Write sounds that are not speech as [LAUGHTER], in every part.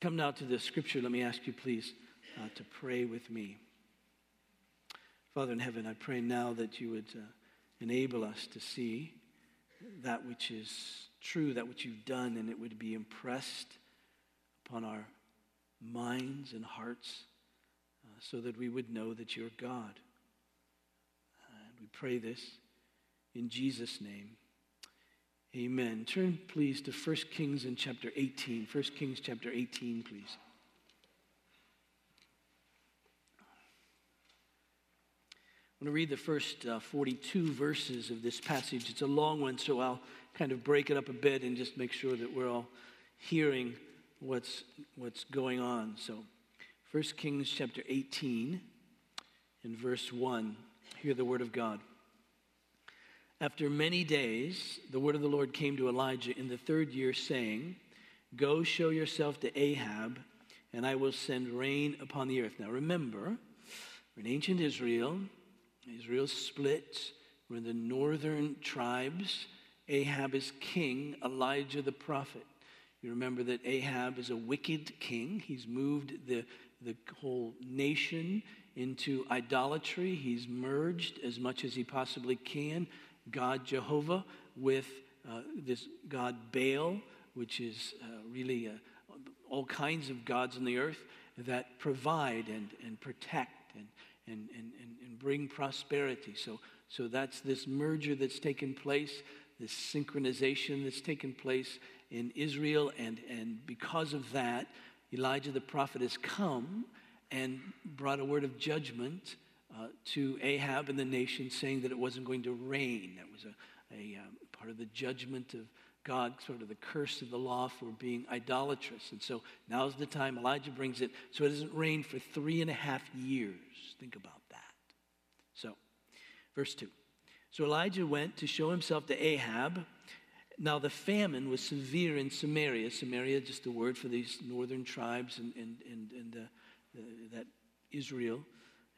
Come now to the scripture. Let me ask you, please, uh, to pray with me. Father in heaven, I pray now that you would uh, enable us to see that which is true, that which you've done, and it would be impressed upon our minds and hearts uh, so that we would know that you're God. And we pray this in Jesus' name. Amen. Turn, please, to 1 Kings in chapter 18. 1 Kings chapter 18, please. I'm going to read the first uh, 42 verses of this passage. It's a long one, so I'll kind of break it up a bit and just make sure that we're all hearing what's, what's going on. So, 1 Kings chapter 18, in verse 1, hear the word of God. After many days, the word of the Lord came to Elijah in the third year, saying, Go show yourself to Ahab, and I will send rain upon the earth. Now remember, we're in ancient Israel, Israel split. We're in the northern tribes. Ahab is king, Elijah the prophet. You remember that Ahab is a wicked king. He's moved the, the whole nation into idolatry. He's merged as much as he possibly can God Jehovah with uh, this God Baal, which is uh, really uh, all kinds of gods on the earth that provide and, and protect and, and, and, and bring prosperity. So, so that's this merger that's taken place, this synchronization that's taken place in Israel. And, and because of that, Elijah the prophet has come and brought a word of judgment uh, to Ahab and the nation, saying that it wasn't going to rain. That was a, a um, part of the judgment of God, sort of the curse of the law for being idolatrous. And so now's the time Elijah brings it. So it doesn't rain for three and a half years. Think about that. So, verse 2. So Elijah went to show himself to Ahab. Now the famine was severe in Samaria. Samaria, just a word for these northern tribes and, and, and, and uh, the, that Israel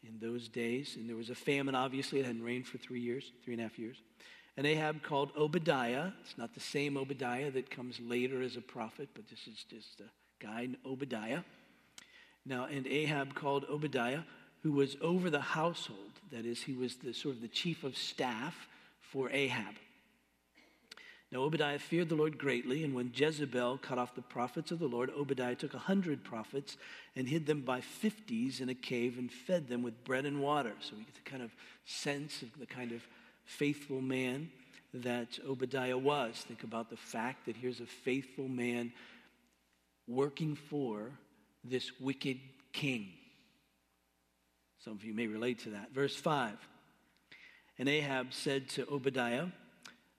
in those days. And there was a famine, obviously. It hadn't rained for three years, three and a half years. And Ahab called Obadiah. It's not the same Obadiah that comes later as a prophet, but this is just a guy, Obadiah. Now, and Ahab called Obadiah, who was over the household. That is, he was the sort of the chief of staff for Ahab. Now Obadiah feared the Lord greatly, and when Jezebel cut off the prophets of the Lord, Obadiah took a hundred prophets and hid them by fifties in a cave and fed them with bread and water. So we get the kind of sense of the kind of faithful man that Obadiah was. Think about the fact that here's a faithful man working for this wicked king. Some of you may relate to that. Verse 5 And Ahab said to Obadiah,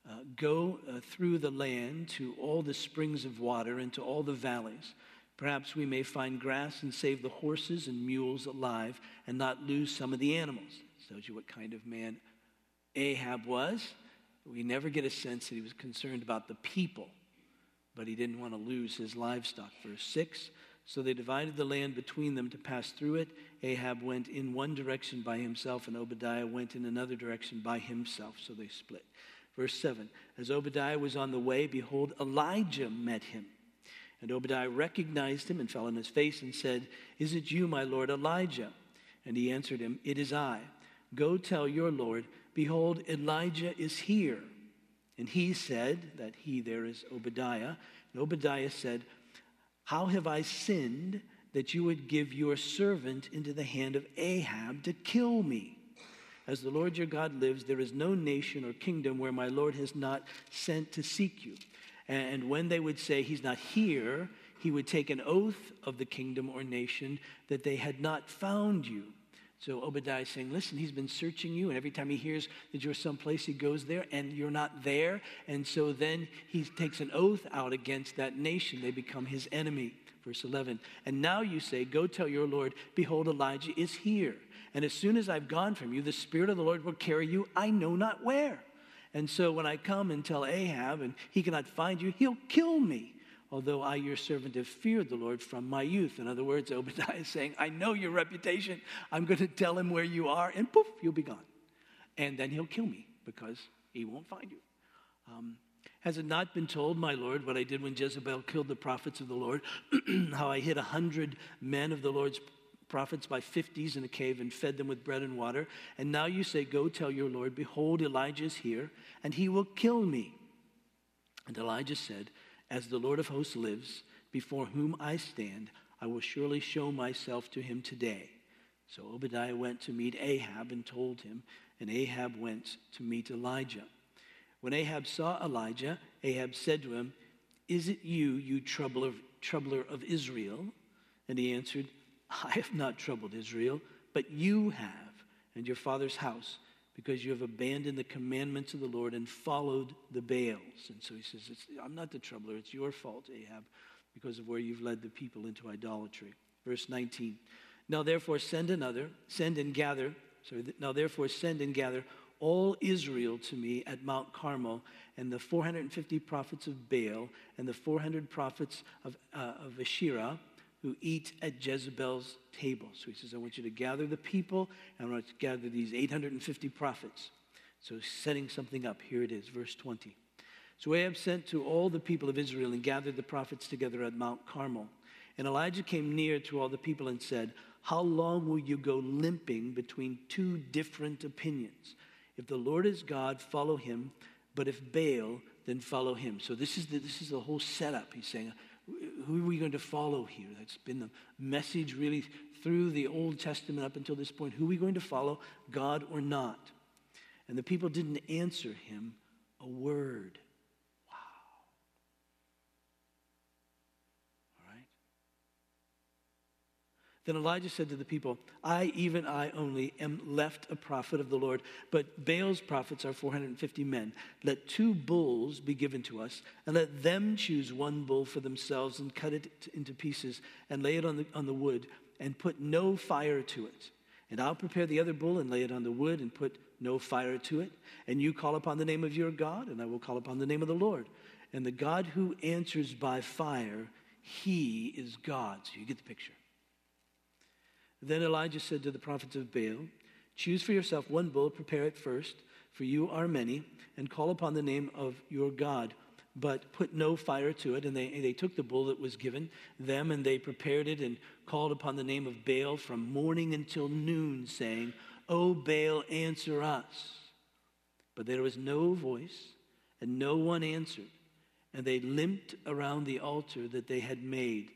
uh, Go uh, through the land to all the springs of water and to all the valleys. Perhaps we may find grass and save the horses and mules alive and not lose some of the animals. This tells you what kind of man Ahab was. We never get a sense that he was concerned about the people, but he didn't want to lose his livestock. Verse 6 So they divided the land between them to pass through it. Ahab went in one direction by himself, and Obadiah went in another direction by himself. So they split. Verse 7 As Obadiah was on the way, behold, Elijah met him. And Obadiah recognized him and fell on his face and said, Is it you, my Lord Elijah? And he answered him, It is I. Go tell your Lord, Behold, Elijah is here. And he said, That he there is Obadiah. And Obadiah said, How have I sinned that you would give your servant into the hand of Ahab to kill me? As the Lord your God lives, there is no nation or kingdom where my Lord has not sent to seek you. And when they would say, He's not here, he would take an oath of the kingdom or nation that they had not found you. So Obadiah is saying, Listen, he's been searching you, and every time he hears that you're someplace, he goes there, and you're not there. And so then he takes an oath out against that nation. They become his enemy. Verse 11. And now you say, Go tell your Lord, behold, Elijah is here. And as soon as I've gone from you, the Spirit of the Lord will carry you, I know not where. And so when I come and tell Ahab and he cannot find you, he'll kill me. Although I, your servant, have feared the Lord from my youth. In other words, [LAUGHS] Obadiah is saying, I know your reputation. I'm going to tell him where you are, and poof, you'll be gone. And then he'll kill me because he won't find you. Um, Has it not been told, my Lord, what I did when Jezebel killed the prophets of the Lord? [CLEARS THROAT] How I hid a hundred men of the Lord's prophets by fifties in a cave and fed them with bread and water. And now you say, Go tell your Lord, behold, Elijah is here, and he will kill me. And Elijah said, As the Lord of hosts lives, before whom I stand, I will surely show myself to him today. So Obadiah went to meet Ahab and told him, and Ahab went to meet Elijah. When Ahab saw Elijah, Ahab said to him, Is it you, you troubler, troubler of Israel? And he answered, [LAUGHS] I have not troubled Israel, but you have, and your father's house, because you have abandoned the commandments of the Lord and followed the Baals. And so he says, I'm not the troubler, it's your fault, Ahab, because of where you've led the people into idolatry. Verse 19. Now therefore send another, send and gather, now therefore send and gather all Israel to me at Mount Carmel, and the 450 prophets of Baal, and the 400 prophets of, uh, of Asherah, who eat at Jezebel's table. So he says, I want you to gather the people, and I want to gather these 850 prophets. So he's setting something up. Here it is, verse 20. So Ahab sent to all the people of Israel and gathered the prophets together at Mount Carmel. And Elijah came near to all the people and said, How long will you go limping between two different opinions? If the Lord is God, follow him. But if Baal, then follow him. So this is the, this is the whole setup. He's saying, who are we going to follow here? That's been the message really through the Old Testament up until this point. Who are we going to follow, God or not? And the people didn't answer him a word. Then Elijah said to the people, I, even I only, am left a prophet of the Lord, but Baal's prophets are 450 men. Let two bulls be given to us, and let them choose one bull for themselves and cut it into pieces and lay it on the, on the wood and put no fire to it. And I'll prepare the other bull and lay it on the wood and put no fire to it. And you call upon the name of your God, and I will call upon the name of the Lord. And the God who answers by fire, he is God. So you get the picture. Then Elijah said to the prophets of Baal, Choose for yourself one bull, prepare it first, for you are many, and call upon the name of your God, but put no fire to it. And they, they took the bull that was given them, and they prepared it and called upon the name of Baal from morning until noon, saying, O Baal, answer us. But there was no voice, and no one answered. And they limped around the altar that they had made.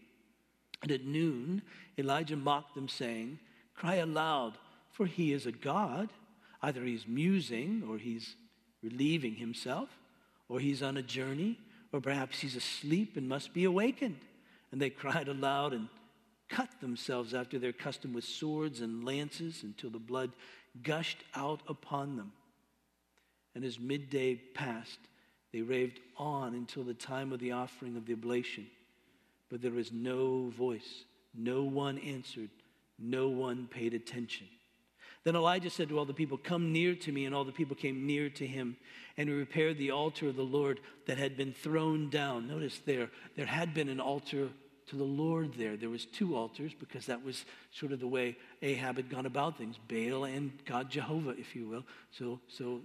And at noon, Elijah mocked them, saying, Cry aloud, for he is a God. Either he's musing, or he's relieving himself, or he's on a journey, or perhaps he's asleep and must be awakened. And they [LAUGHS] cried aloud and cut themselves after their custom with swords and lances until the blood gushed out upon them. And as midday passed, they raved on until the time of the offering of the oblation. But there was no voice. No one answered. No one paid attention. Then Elijah said to all the people, Come near to me. And all the people came near to him. And he repaired the altar of the Lord that had been thrown down. Notice there, there had been an altar to the Lord there. There was two altars because that was sort of the way Ahab had gone about things, Baal and God Jehovah, if you will. So, so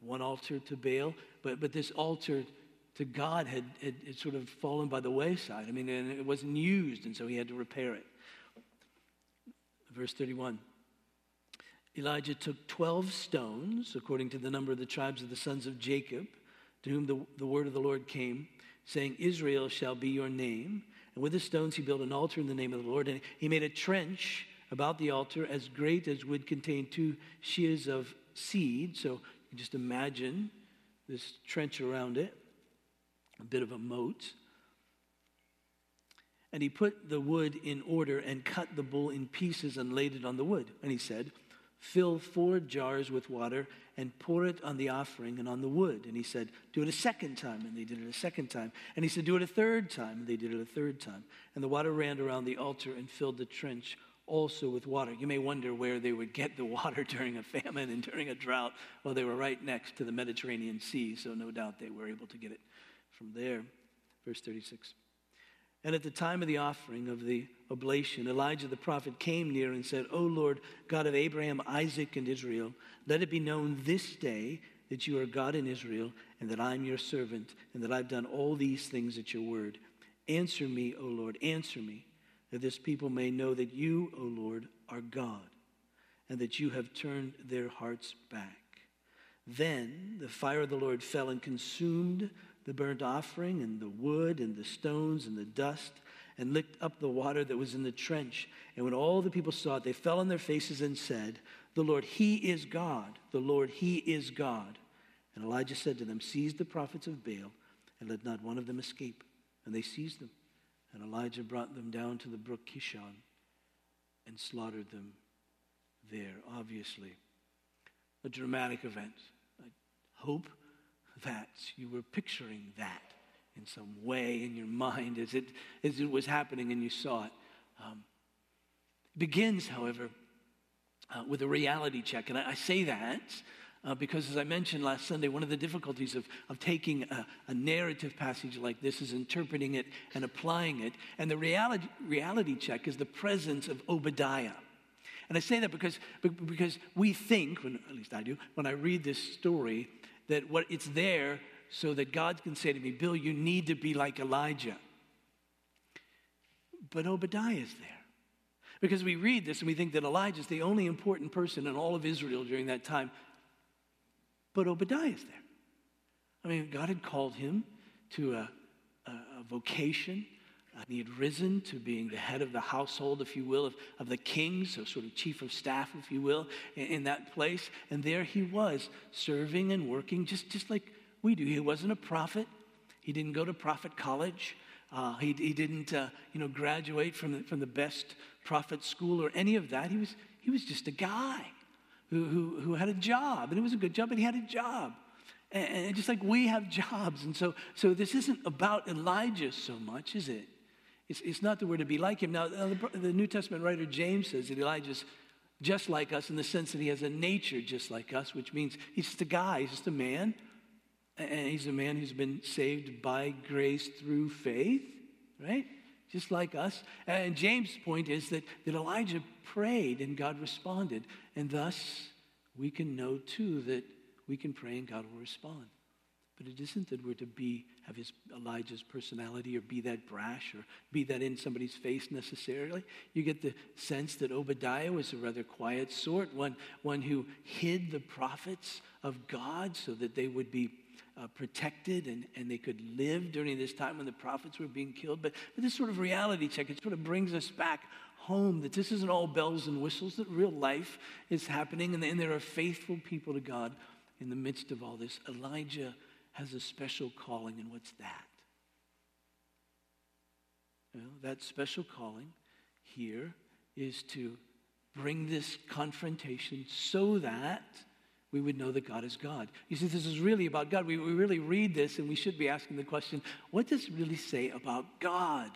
one altar to Baal, but, but this altar to God had, had, had, sort of fallen by the wayside. I mean, and it wasn't used, and so he had to repair it. Verse 31 Elijah took 12 stones, according to the number of the tribes of the sons of Jacob, to whom the, the word of the Lord came, saying, Israel shall be your name. And with the stones he built an altar in the name of the Lord, and he made a trench about the altar as great as would contain two seahs of seed. So you just imagine this trench around it a bit of a moat. And he put the wood in order and cut the bull in pieces and laid it on the wood. And he said, Fill four jars with water and pour it on the offering and on the wood. And he said, Do it a second time. And they did it a second time. And he said, Do it a third time. And they did it a third time. And the water ran around the altar and filled the trench also with water. You may wonder where they would get the water [LAUGHS] during a famine and during a drought. Well, they were right next to the Mediterranean Sea, so no doubt they were able to get it from there. Verse 36. And at the time of the offering of the oblation, Elijah the prophet came near and said, O Lord, God of Abraham, Isaac, and Israel, let it be known this day that you are God in Israel, and that I'm your servant, and that I've done all these things at your word. Answer me, O Lord, answer me, that this people may know that you, O Lord, are God, and that you have turned their hearts back. Then the fire of the Lord fell and consumed the burnt offering, and the wood, and the stones, and the dust, and licked up the water that was in the trench. And when all the people saw it, they fell on their faces and said, The Lord, He is God. The Lord, He is God. And Elijah said to them, Seize the prophets of Baal, and let not one of them escape. And they seized them. And Elijah brought them down to the brook Kishon and slaughtered them there, obviously. A dramatic event. I hope that you were picturing that in some way in your mind as it, as it was happening and you saw it. Um, it begins, however, uh, with a reality check. And I, I say that uh, because, as I mentioned last Sunday, one of the difficulties of, of taking a, a, narrative passage like this is interpreting it and applying it. And the reality, reality check is the presence of Obadiah. And I say that because, because we think, when, at least I do, when I read this story, that what it's there so that God can say to me, Bill, you need to be like Elijah. But Obadiah is there. Because we read this and we think that Elijah is the only important person in all of Israel during that time. But Obadiah is there. I mean, God had called him to a, a, a vocation. Uh, he had risen to being the head of the household, if you will, of, of the king, so sort of chief of staff, if you will, in, in that place. And there he was, serving and working just, just like we do. He wasn't a prophet. He didn't go to prophet college. Uh, he, he didn't, uh, you know, graduate from the, from the best prophet school or any of that. He was, he was just a guy who, who, who had a job, and it was a good job, but he had a job. And, and just like we have jobs. And so, so this isn't about Elijah so much, is it? It's, it's not that we're to be like him. Now, the, the New Testament writer James says that Elijah's just like us in the sense that he has a nature just like us, which means he's just a guy, he's just a man and he's a man who's been saved by grace through faith, right? Just like us. And James' point is that, that Elijah prayed and God responded. And thus, we can know too that we can pray and God will respond. But it isn't that we're to be have his Elijah's personality or be that brash or be that in somebody's face necessarily. You get the sense that Obadiah was a rather quiet sort, one, one who hid the prophets of God so that they would be uh, protected and, and they could live during this time when the prophets were being killed. But, but this sort of reality check, it sort of brings us back home that this isn't all bells and whistles, that real life is happening and, and there are faithful people to God in the midst of all this. Elijah has a special calling, and what's that? That special calling here is to bring this confrontation so that we would know that God is God. You see, this is really about God. We, we really read this and we should be asking the question what does it really say about God?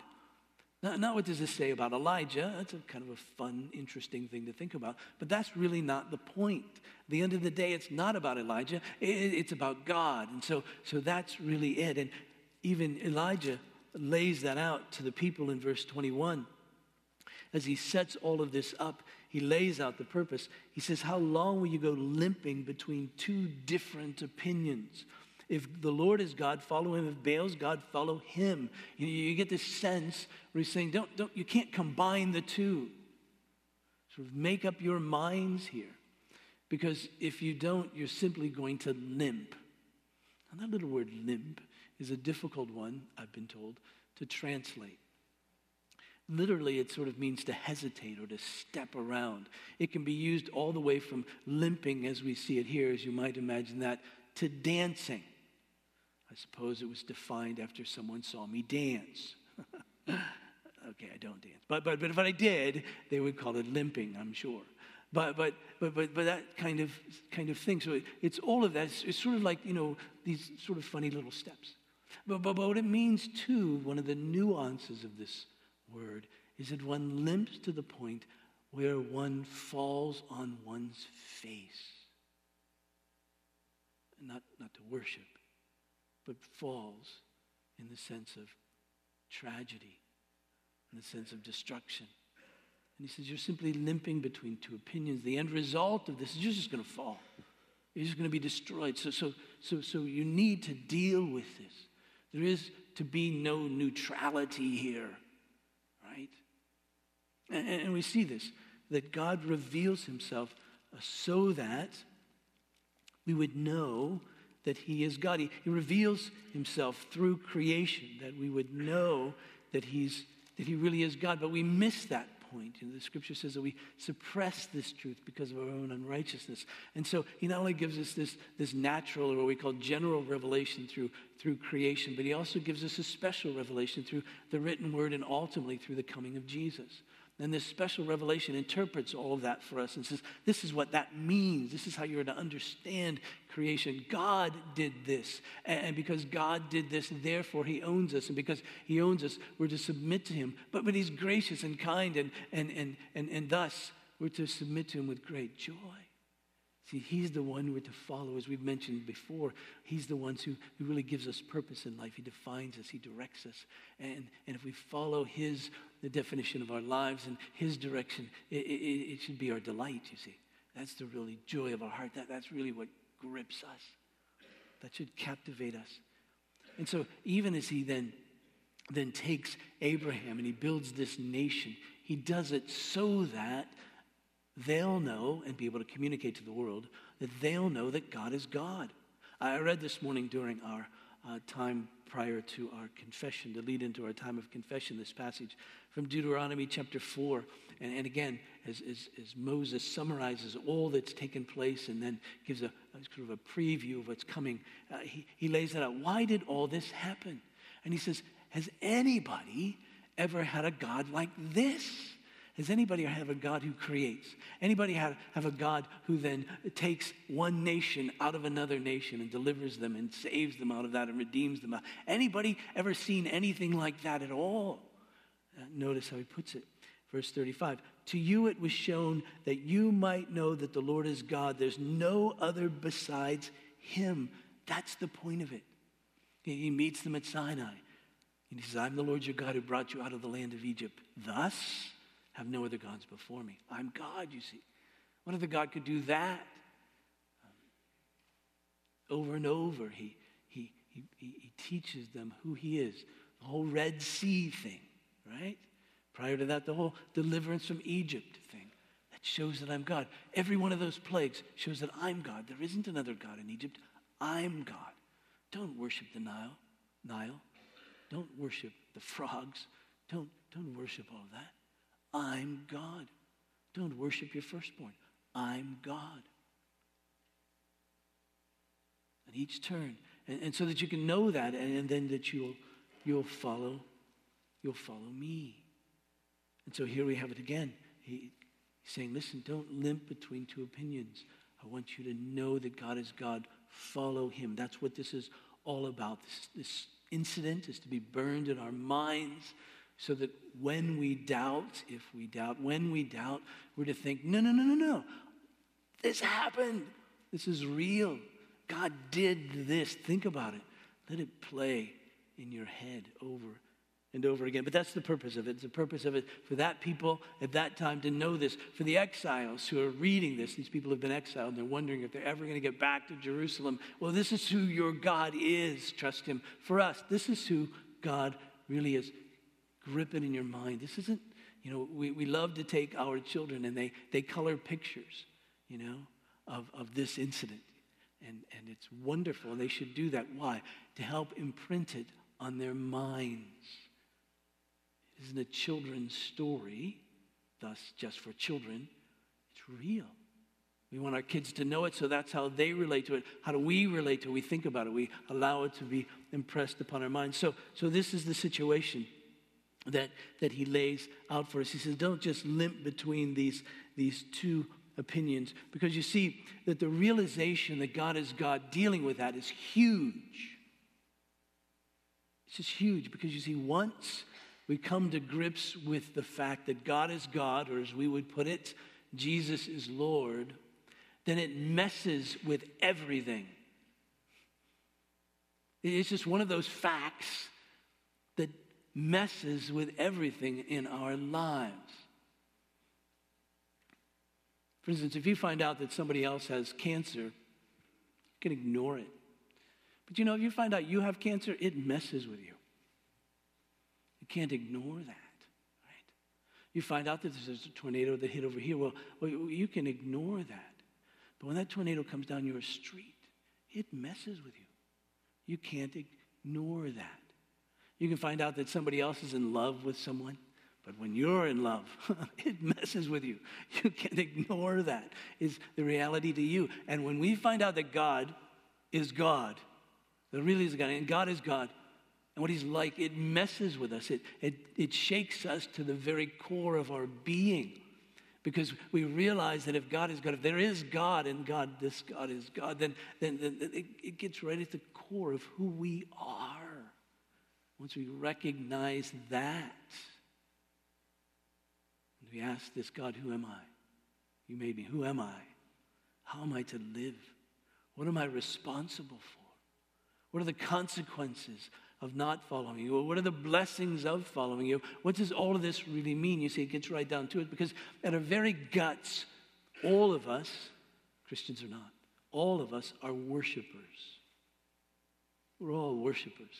Not, not what does this say about Elijah. That's a kind of a fun, interesting thing to think about. But that's really not the point. At the end of the day, it's not about Elijah, it, it's about God. And so, so that's really it. And even Elijah lays that out to the people in verse 21 as he sets all of this up he lays out the purpose. He says, How long will you go limping between two different opinions? If the Lord is God, follow him. If Baal's God, follow him. You, you get this sense where he's saying, don't, don't, you can't combine the two. Sort of make up your minds here. Because if you don't, you're simply going to limp. And that little word limp is a difficult one, I've been told, to translate. Literally, it sort of means to hesitate or to step around. It can be used all the way from limping, as we see it here, as you might imagine that, to dancing. I suppose it was defined after someone saw me dance. [LAUGHS] okay, I don't dance. But, but, but if I did, they would call it limping, I'm sure. But, but, but, but, but that kind of, kind of thing. So it, it's all of that. It's, it's, sort of like, you know, these sort of funny little steps. But, but, but what it means, too, one of the nuances of this word is that one limps to the point where one falls on one's face. Not, not to worship, but falls in the sense of tragedy, in the sense of destruction. And he says, You're simply limping between two opinions. The end result of this is you're just going to fall. You're just going to be destroyed. So, so, so, so you need to deal with this. There is to be no neutrality here, right? And, and we see this that God reveals himself so that we would know that he is God. He, he reveals himself through creation, that we would know that, he's, that he really is God. But we miss that point. You know, the scripture says that we suppress this truth because of our own unrighteousness. And so he not only gives us this, this natural or what we call general revelation through, through creation, but he also gives us a special revelation through the written word and ultimately through the coming of Jesus. And this special revelation interprets all of that for us and says, this is what that means. This is how you're to understand creation. God did this. And because God did this, therefore he owns us. And because he owns us, we're to submit to him. But, but he's gracious and kind, and, and, and, and, and thus we're to submit to him with great joy. See, he's the one we're to follow, as we've mentioned before. He's the one who, who really gives us purpose in life. He defines us, he directs us. And, and if we follow his the definition of our lives and his direction, it, it, it should be our delight, you see. That's the really joy of our heart. That, that's really what grips us. That should captivate us. And so even as he then then takes Abraham and he builds this nation, he does it so that they'll know and be able to communicate to the world that they'll know that God is God. I read this morning during our uh, time prior to our confession, to lead into our time of confession, this passage from Deuteronomy chapter 4. And, and again, as, as, as, Moses summarizes all that's taken place and then gives a, a sort of a preview of what's coming, uh, he, he lays it out. Why did all this happen? And he says, Has anybody ever had a God like this? Has anybody have a God who creates? Anybody have, have a God who then takes one nation out of another nation and delivers them and saves them out of that and redeems them? Anybody ever seen anything like that at all? Uh, notice how he puts it. Verse 35 To you it was shown that you might know that the Lord is God. There's no other besides him. That's the point of it. He meets them at Sinai. And he says, I'm the Lord your God who brought you out of the land of Egypt. Thus, have no other gods before me. I'm God, you see. What other God could do that? Um, over and over, he, he, he, he teaches them who he is. The whole Red Sea thing, right? Prior to that, the whole deliverance from Egypt thing. That shows that I'm God. Every one of those plagues shows that I'm God. There isn't another God in Egypt. I'm God. Don't worship the Nile. Nile. Don't worship the frogs. Don't, don't worship all of that. I'm God. Don't worship your firstborn. I'm God. At each turn. And, and so that you can know that and, and then that you'll, you'll follow, you'll follow me. And so here we have it again. He, he's saying, listen, don't limp between two opinions. I want you to know that God is God. Follow him. That's what this is all about. This, this incident is to be burned in our minds so that when we doubt, if we doubt, when we doubt, we're to think, no, no, no, no, no. This happened. This is real. God did this. Think about it. Let it play in your head over and over again. But that's the purpose of it. It's the purpose of it for that people at that time to know this. For the exiles who are reading this, these people have been exiled and they're wondering if they're ever going to get back to Jerusalem. Well, this is who your God is. Trust Him. For us, this is who God really is grip it in your mind. This isn't, you know, we, we love to take our children and they, they color pictures, you know, of, of this incident. And, and it's wonderful. And they should do that. Why? To help imprint it on their minds. Isn't a children's story, thus just for children. It's real. We want our kids to know it, so that's how they relate to it. How do we relate to it? We think about it. We allow it to be impressed upon our minds. So, so this is the situation that, that he lays out for us. He says, don't just limp between these, these two opinions, because you see that the realization that God is God dealing with that is huge. It's just huge because you see, once we come to grips with the fact that God is God, or as we would put it, Jesus is Lord, then it messes with everything. It's just one of those facts that messes with everything in our lives. For instance, if you find out that somebody else has cancer, you can ignore it. But you know, if you find out you have cancer, it messes with you. Can't ignore that, right? You find out that there's a tornado that hit over here. Well, well you can ignore that. But when that tornado comes down your street, it messes with you. You can't ignore that. You can find out that somebody else is in love with someone. But when you're in love, [LAUGHS] it messes with you. You can't ignore that. Is the reality to you. And when we find out that God is God, that really is God, and God is God, and what He's like, it messes with us. It, it, it shakes us to the very core of our being. Because we realize that if God is God, if there is God and God, this God is God, then, then, then it, it gets right at the core of who we are. Once we recognize that, we ask this God, who am I? You made me. Who am I? How am I to live? What am I responsible for? What are the consequences of not following you? What are the blessings of following you? What does all of this really mean? You see, it gets right down to it because at our very guts, all of us, Christians or not, all of us are worshipers. We're all worshipers.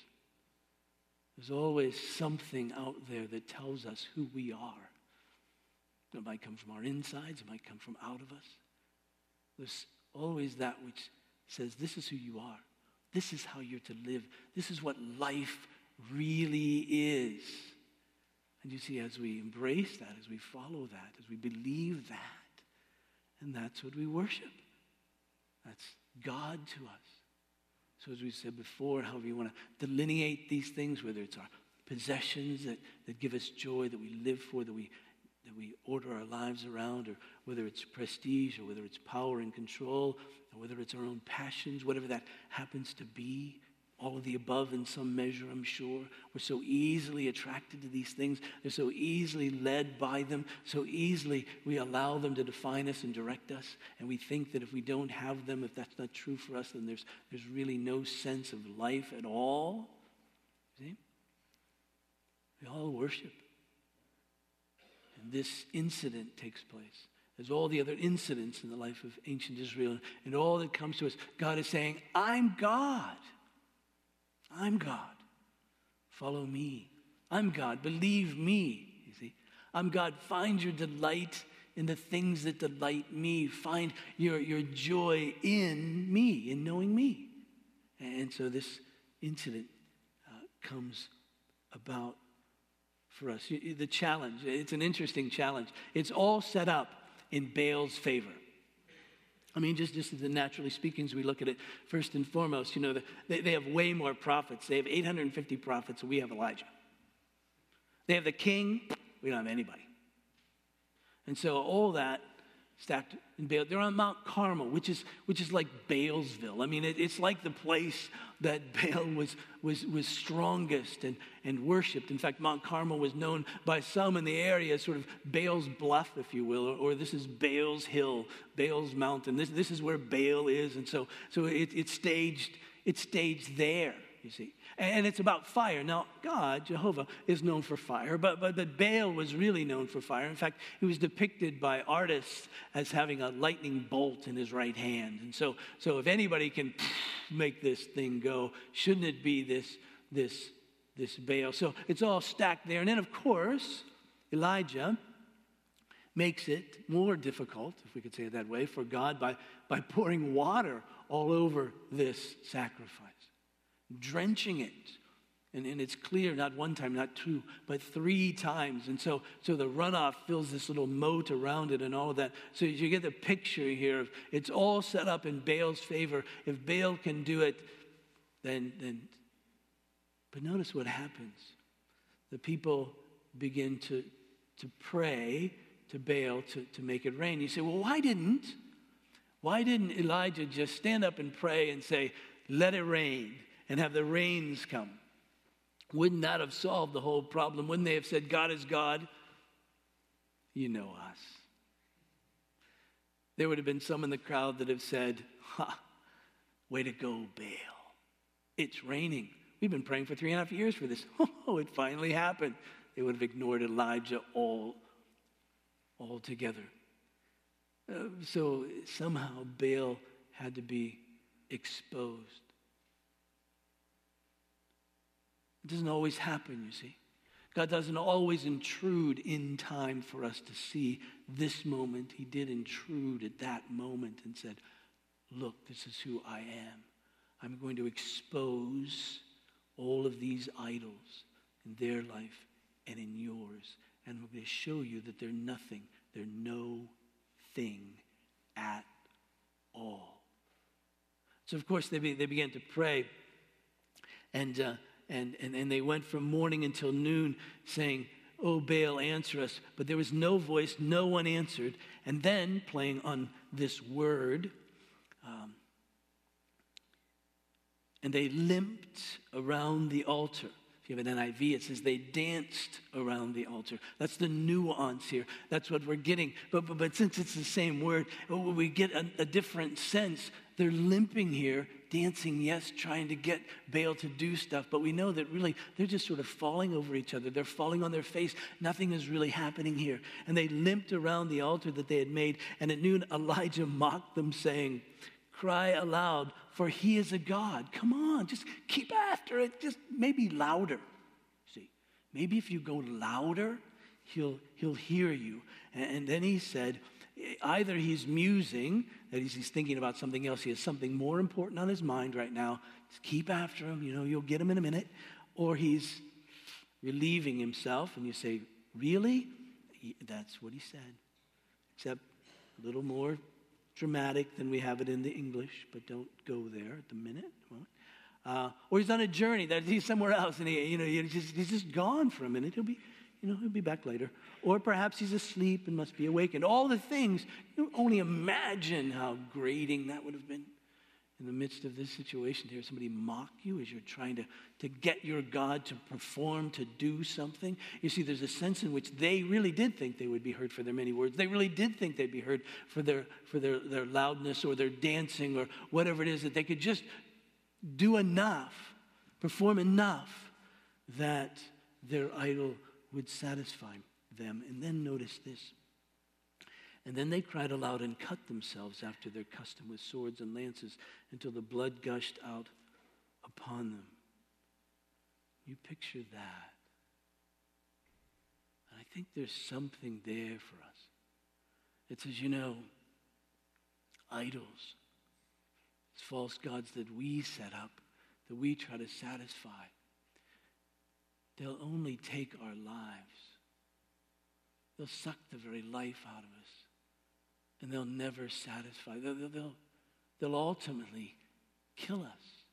There's always something out there that tells us who we are. It might come from our insides, it might come from out of us. There's always that which says, This is who you are. This is how you're to live. This is what life really is. And you see, as we embrace that, as we follow that, as we believe that, and that's what we worship. That's God to us. So, as we said before, however you want to delineate these things, whether it's our possessions that, that give us joy, that we live for, that we that we order our lives around, or whether it's prestige, or whether it's power and control, or whether it's our own passions, whatever that happens to be, all of the above in some measure, I'm sure. We're so easily attracted to these things. They're so easily led by them. So easily we allow them to define us and direct us. And we think that if we don't have them, if that's not true for us, then there's, there's really no sense of life at all. See? We all worship. This incident takes place. as all the other incidents in the life of ancient Israel and all that comes to us. God is saying, I'm God. I'm God. Follow me. I'm God. Believe me. You see, I'm God. Find your delight in the things that delight me. Find your, your joy in me, in knowing me. And so this incident uh, comes about for us. The challenge, it's an interesting challenge. It's all set up in Baal's favor. I mean, just, just as naturally speaking, as we look at it, first and foremost, you know, the, they, they have way more prophets. They have 850 prophets, we have Elijah. They have the king, we don't have anybody. And so all that stacked in Baal. They're on Mount Carmel, which is, which is like Baalsville. I mean, it, it's like the place that [LAUGHS] Baal was, was, was strongest and, and worshiped. In fact, Mount Carmel was known by some in the area as sort of Baal's Bluff, if you will, or, or this is Baal's Hill, Baal's Mountain. This, this is where Baal is. And so, so it, it's, staged, it's staged there, you see and it's about fire. Now, God, Jehovah, is known for fire, but, but, but Baal was really known for fire. In fact, he was depicted by artists as having a lightning bolt in his right hand. And so, so if anybody can [LAUGHS] make this thing go, shouldn't it be this, this, this Baal? So it's all stacked there. And then, of course, Elijah makes it more difficult, if we could say it that way, for God by, by pouring water all over this sacrifice drenching it. And, and it's clear, not one time, not two, but three times. And so, so the runoff fills this little moat around it and all of that. So you get the picture here of it's all set up in Baal's favor. If Baal can do it, then, then. But notice what happens. The people begin to, to pray to Baal to, to make it rain. You say, well, why didn't? Why didn't Elijah just stand up and pray and say, let it rain? And have the rains come. Wouldn't that have solved the whole problem? Wouldn't they have said, God is God? You know us. There would have been some in the crowd that have said, Ha, way to go, Baal. It's raining. We've been praying for three and a half years for this. [LAUGHS] Oh, it finally happened. They would have ignored Elijah all altogether. Uh, so somehow Baal had to be exposed. It doesn't always happen, you see. God doesn't always intrude in time for us to see this moment. He did intrude at that moment and said, Look, this is who I am. I'm going to expose all of these idols in their life and in yours. And I'm going to show you that they're nothing. They're no thing at all. So, of course, they, be, they began to pray. And, uh, and, and, and they went from morning until noon saying, Oh, Baal, answer us. But there was no voice, no one answered. And then, playing on this word, um, and they limped around the altar. If you have an NIV, it says they danced around the altar. That's the nuance here. That's what we're getting. But, but, but since it's the same word, we get a, a different sense. They're limping here, dancing, yes, trying to get Baal to do stuff. But we know that really they're just sort of falling over each other. They're falling on their face. Nothing is really happening here. And they limped around the altar that they had made. And at noon, Elijah mocked them, saying, cry aloud, for he is a God. Come on, just keep after it, just maybe louder. See, maybe if you go louder, he'll, he'll hear you. And then he said, either he's musing, that he's, he's thinking about something else, he has something more important on his mind right now. Just keep after him, you know, you'll get him in a minute. Or he's relieving himself, and you say, Really? That's what he said. Except a little more dramatic than we have it in the English, but don't go there at the minute. Uh, or he's on a journey that he's somewhere else and he, you know, he's just, he's just gone for a minute. He'll be, you know, he'll be back later. Or perhaps he's asleep and must be awakened. All the things, you only imagine how grating that would have been in the midst of this situation to hear somebody mock you as you're trying to, to get your God to perform, to do something. You see, there's a sense in which they really did think they would be heard for their many words. They really did think they'd be heard for their, for their, their loudness or their dancing or whatever it is, that they could just do enough, perform enough that their idol would satisfy them. And then notice this and then they cried aloud and cut themselves after their custom with swords and lances until the blood gushed out upon them. You picture that. And I think there's something there for us. It says, you know, idols, it's false gods that we set up, that we try to satisfy. They'll only take our lives. They'll suck the very life out of us and they'll never satisfy. They'll, they'll, they'll ultimately kill us.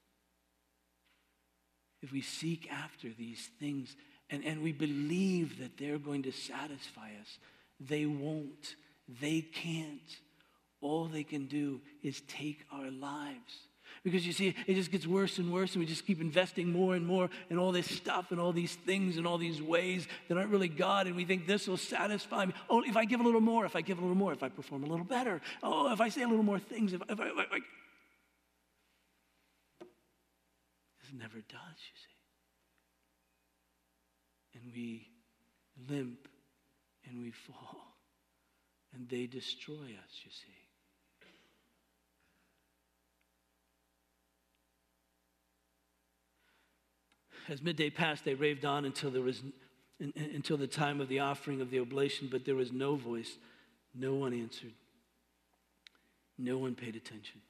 If we seek after these things and, and we believe that they're going to satisfy us, they won't. They can't. All they can do is take our lives. Because you see, it just gets worse and worse, and we just keep investing more and more in all this stuff and all these things and all these ways that aren't really God, and we think this will satisfy me. Oh, if I give a little more, if I give a little more, if I perform a little better, oh, if I say a little more things, if, if I, if I, if I. This never does, you see. And we limp and we fall, and they destroy us, you see. As midday passed, they raved on until there was until the time of the offering of the oblation, but there was no voice. No one answered. No one paid attention.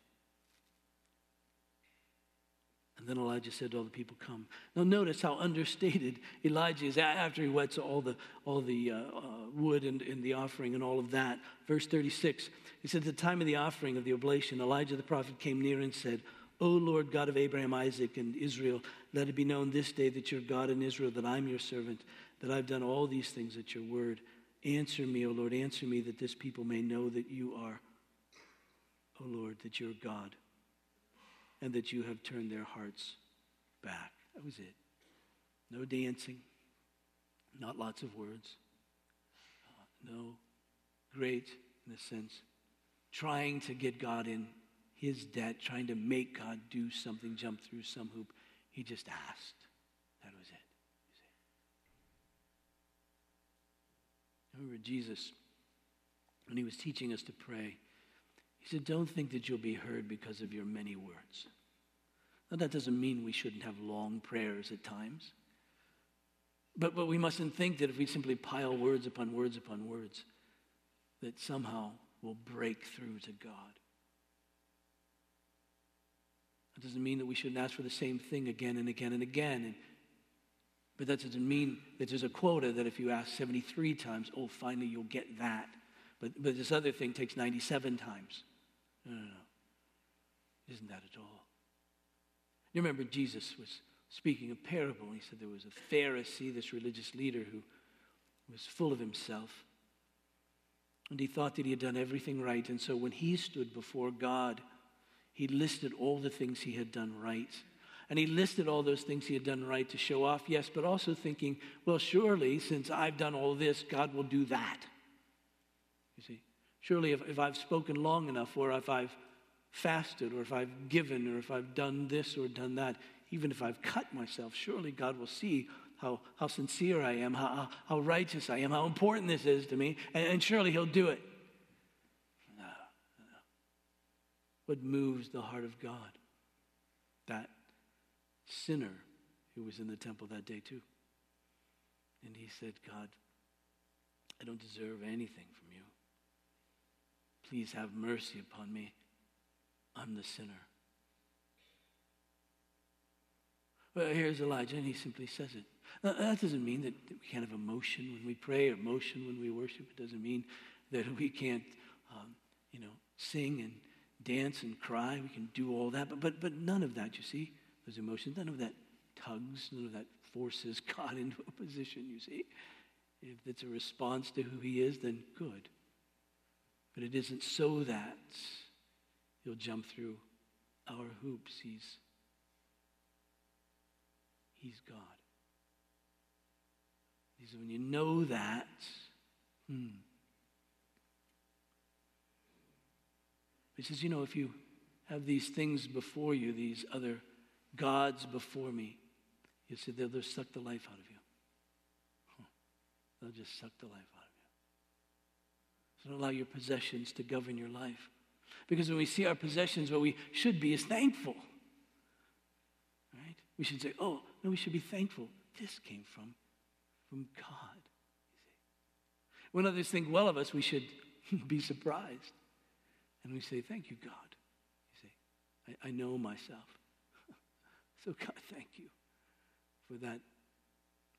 And then Elijah said to all the people, Come. Now, notice how understated [LAUGHS] Elijah is after he wets all the, all the uh, uh, wood and, and the offering and all of that. Verse 36, he said, At the time of the offering of the oblation, Elijah the prophet came near and said, O Lord God of Abraham, Isaac, and Israel, let it be known this day that you're God in Israel, that I'm your servant, that I've done all these things at your word. Answer me, O Lord, answer me, that this people may know that you are, O Lord, that you're God, and that you have turned their hearts back. That was it. No dancing, not lots of words, uh, no great, in a sense, trying to get God in his debt, trying to make God do something, jump through some hoop. He just asked. That was it. Remember Jesus, when he was teaching us to pray, He said, Don't think that you'll be heard because of your many words. Now, that doesn't mean we shouldn't have long prayers at times. But, but we mustn't think that if we simply pile words upon words upon words, that somehow we'll break through to God. That doesn't mean that we shouldn't ask for the same thing again and again and again. And, but that doesn't mean that there's a quota that if you ask 73 times, oh, finally you'll get that. But, but this other thing takes 97 times. No, no, no. Isn't that at all? You remember Jesus was speaking a parable. He said there was a Pharisee, this religious leader, who was full of himself. And he thought that he had done everything right. And so when he stood before God, he listed all the things he had done right. And he listed all those things he had done right to show off, yes, but also thinking, well, surely since I've done all this, God will do that. You see, surely if, if I've spoken long enough, or if I've fasted, or if I've given, or if I've done this or done that, even if I've cut myself, surely God will see how, how sincere I am, how, how righteous I am, how important this is to me, and, and surely He'll do it. No, no. What moves the heart of God? That sinner who was in the temple that day, too. And he said, God, I don't deserve anything from you. Please have mercy upon me. I'm the sinner. Well, here's Elijah, and he simply says it. Now, that doesn't mean that we can't have emotion when we pray or emotion when we worship. It doesn't mean that we can't, um, you know, sing and dance and cry. We can do all that. But, but, but none of that, you see, those emotions, none of that tugs, none of that forces [LAUGHS] God into a position, you see. If it's a response to who he is, then good. But it isn't so that he'll jump through our hoops. He's He's God. He says, when you know that, hmm. He says, you know, if you have these things before you, these other gods before me, you said, they'll just suck the life out of you. They'll just suck the life out of you. So don't allow your possessions to govern your life. Because when we see our possessions, what we should be is thankful. Right? We should say, oh, no, we should be thankful. This came from, from God. When others think well of us, we should [LAUGHS] be surprised. And we say, Thank you, God. You see, I, I know myself. [LAUGHS] so, God, thank you for that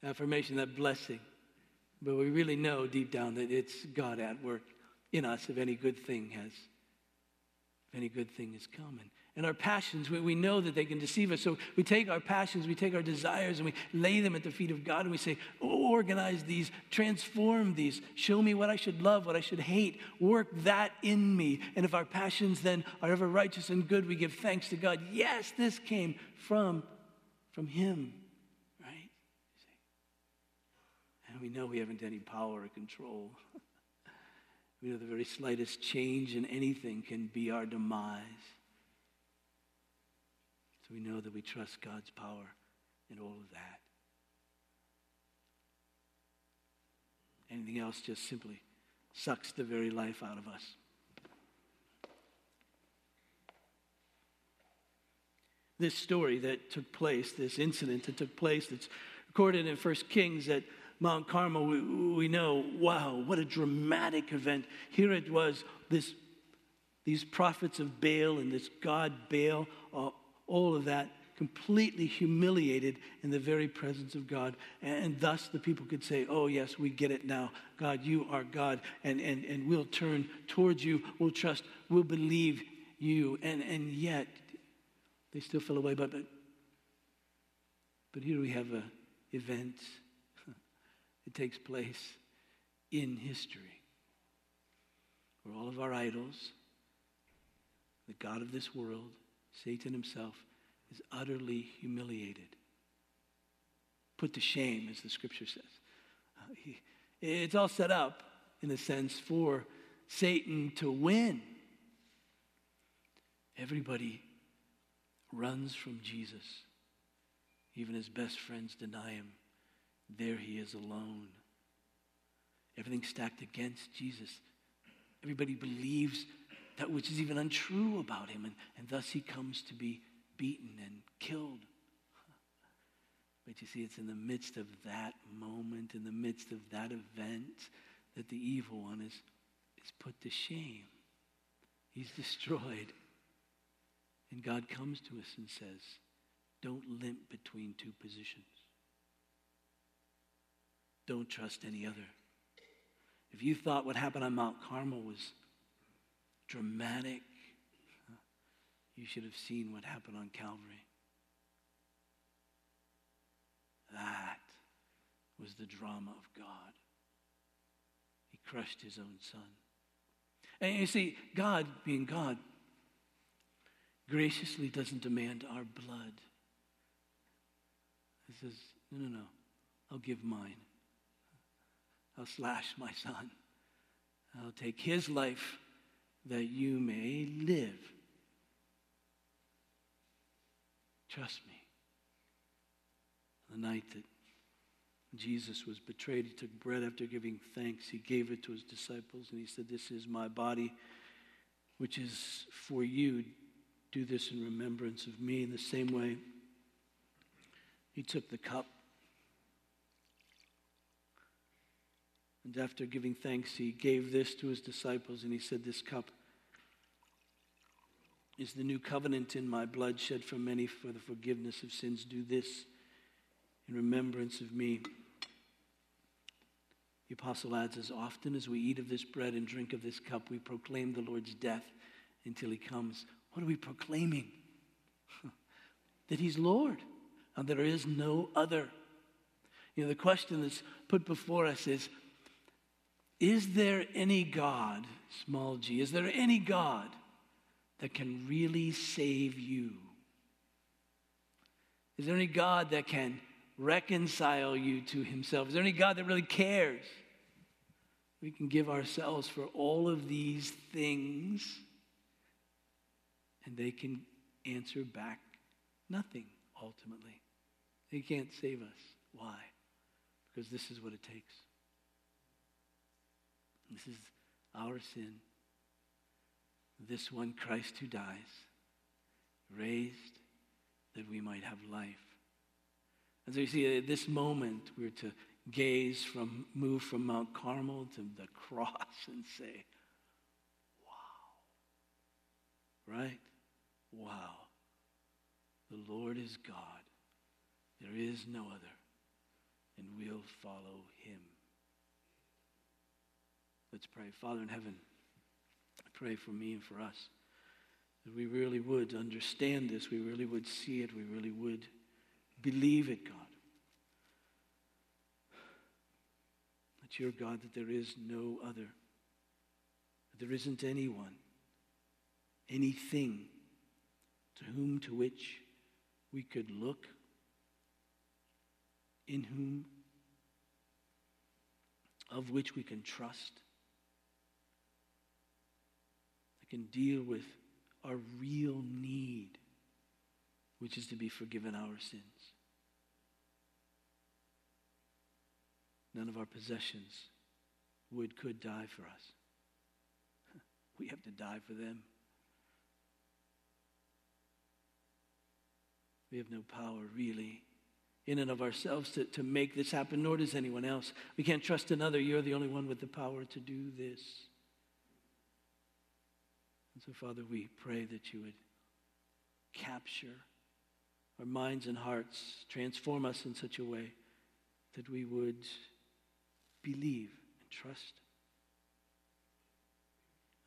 affirmation, that blessing. But we really know deep down that it's God at work in us if any good thing has, if any good thing is coming and our passions, we, we know that they can deceive us. So we take our passions, we take our desires, and we lay them at the feet of God, and we say, organize these, transform these, show me what I should love, what I should hate, work that in me. And if our passions then are ever righteous and good, we give thanks to God. Yes, this came from, from Him, right? And we know we haven't any power or control. [LAUGHS] we know the very slightest change in anything can be our demise. So we know that we trust God's power in all of that. Anything else just simply sucks the very life out of us. This story that took place, this incident that took place, that's recorded in First Kings at Mount Carmel, we, we know, wow, what a dramatic event. Here it was, this, these prophets of Baal and this God Baal uh, all of that completely humiliated in the very presence of God. And thus the people could say, Oh, yes, we get it now. God, you are God, and, and, and we'll turn towards you, we'll trust, we'll believe you. And, and yet, they still fell away. But, but, but here we have an event [LAUGHS] that takes place in history where all of our idols, the God of this world, Satan himself is utterly humiliated, put to shame, as the scripture says. Uh, he, it's all set up, in a sense, for Satan to win. Everybody runs from Jesus. Even his best friends deny him. There he is alone. Everything stacked against Jesus. Everybody believes that which is even untrue about him, and, and thus he comes to be beaten and killed. But you see, it's in the midst of that moment, in the midst of that event, that the evil one is, is put to shame. He's destroyed. And God comes to us and says, don't limp between two positions. Don't trust any other. If you thought what happened on Mount Carmel was dramatic, you should have seen what happened on Calvary. That was the drama of God. He crushed his own son. And you see, God, being God, graciously doesn't demand our blood. He says, No, no, no, I'll give mine. I'll slash my son. I'll take his life that you may live. Trust me. The night that Jesus was betrayed, he took bread after giving thanks. He gave it to his disciples and he said, This is my body, which is for you. Do this in remembrance of me. In the same way, he took the cup. And after giving thanks, he gave this to his disciples and he said, This cup is the new covenant in my blood shed for many for the forgiveness of sins. Do this in remembrance of me. The apostle adds, As often as we eat of this bread and drink of this cup, we proclaim the Lord's death until he comes. What are we proclaiming? [LAUGHS] that he's Lord and there is no other. You know, the question that's put before us is Is there any God, small g, is there any God that can really save you? Is there any God that can reconcile you to himself? Is there any God that really cares? We can give ourselves for all of these things, and they can answer back nothing ultimately. They can't save us. Why? Because this is what it takes. This is our sin. This one Christ who dies, raised that we might have life. And so you see, at this moment, we're to gaze from, move from Mount Carmel to the [LAUGHS] cross and say, wow. Right? Wow. The Lord is God. There is no other, and we'll follow him. Let's pray. Father in heaven, I pray for me and for us. That we really would understand this, we really would see it, we really would believe it, God. That you're God, that there is no other, that there isn't anyone, anything to whom, to which we could look in whom, of which we can trust, that can deal with our real need, which is to be forgiven our sins. None of our possessions would, could die for us. [LAUGHS] We have to die for them. We have no power, really, in and of ourselves to, to make this happen, nor does anyone else. We can't trust another. You're the only one with the power to do this. And so, Father, we pray that you would capture our minds and hearts, transform us in such a way that we would believe and trust,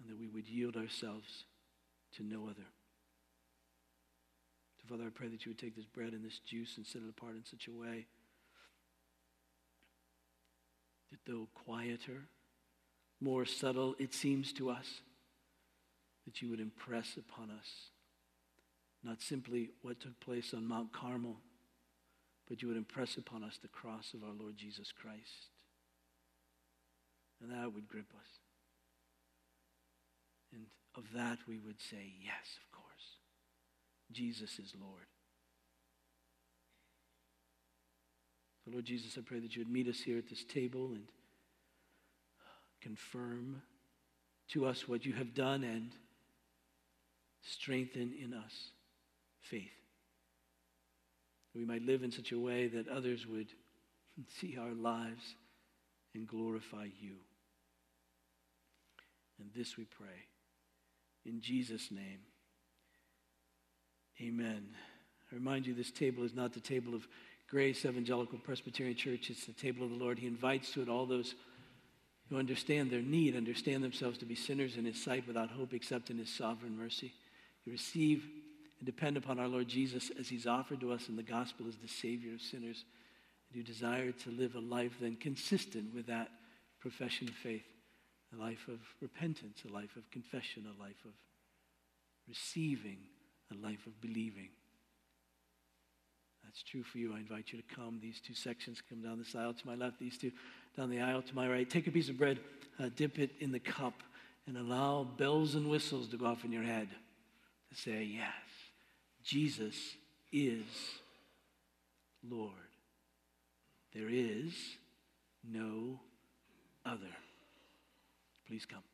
and that we would yield ourselves to no other. So, Father, I pray that you would take this bread and this juice and set it apart in such a way that though quieter, more subtle it seems to us, that you would impress upon us not simply what took place on Mount Carmel, but you would impress upon us the cross of our Lord Jesus Christ. And that would grip us. And of that we would say, yes, of course. Jesus is Lord. So, Lord Jesus, I pray that you would meet us here at this table and confirm to us what you have done and strengthen in us faith. We might live in such a way that others would [LAUGHS] see our lives and glorify you. And this we pray. In Jesus' name, amen. I remind you, this table is not the table of Grace Evangelical Presbyterian Church. It's the table of the Lord. He invites to it all those who understand their need, understand themselves to be sinners in His sight without hope except in His sovereign mercy. You receive and depend upon our Lord Jesus as He's offered to us in the gospel as the Savior of sinners. And you desire to live a life then consistent with that profession of faith, a life of repentance, a life of confession, a life of receiving, a life of believing that's true for you. I invite you to come. These two sections come down this aisle to my left, these two down the aisle to my right. Take a piece of bread, uh, dip it in the cup, and allow bells and whistles to go off in your head to say, Yes, Jesus is Lord. There is no other. Please come.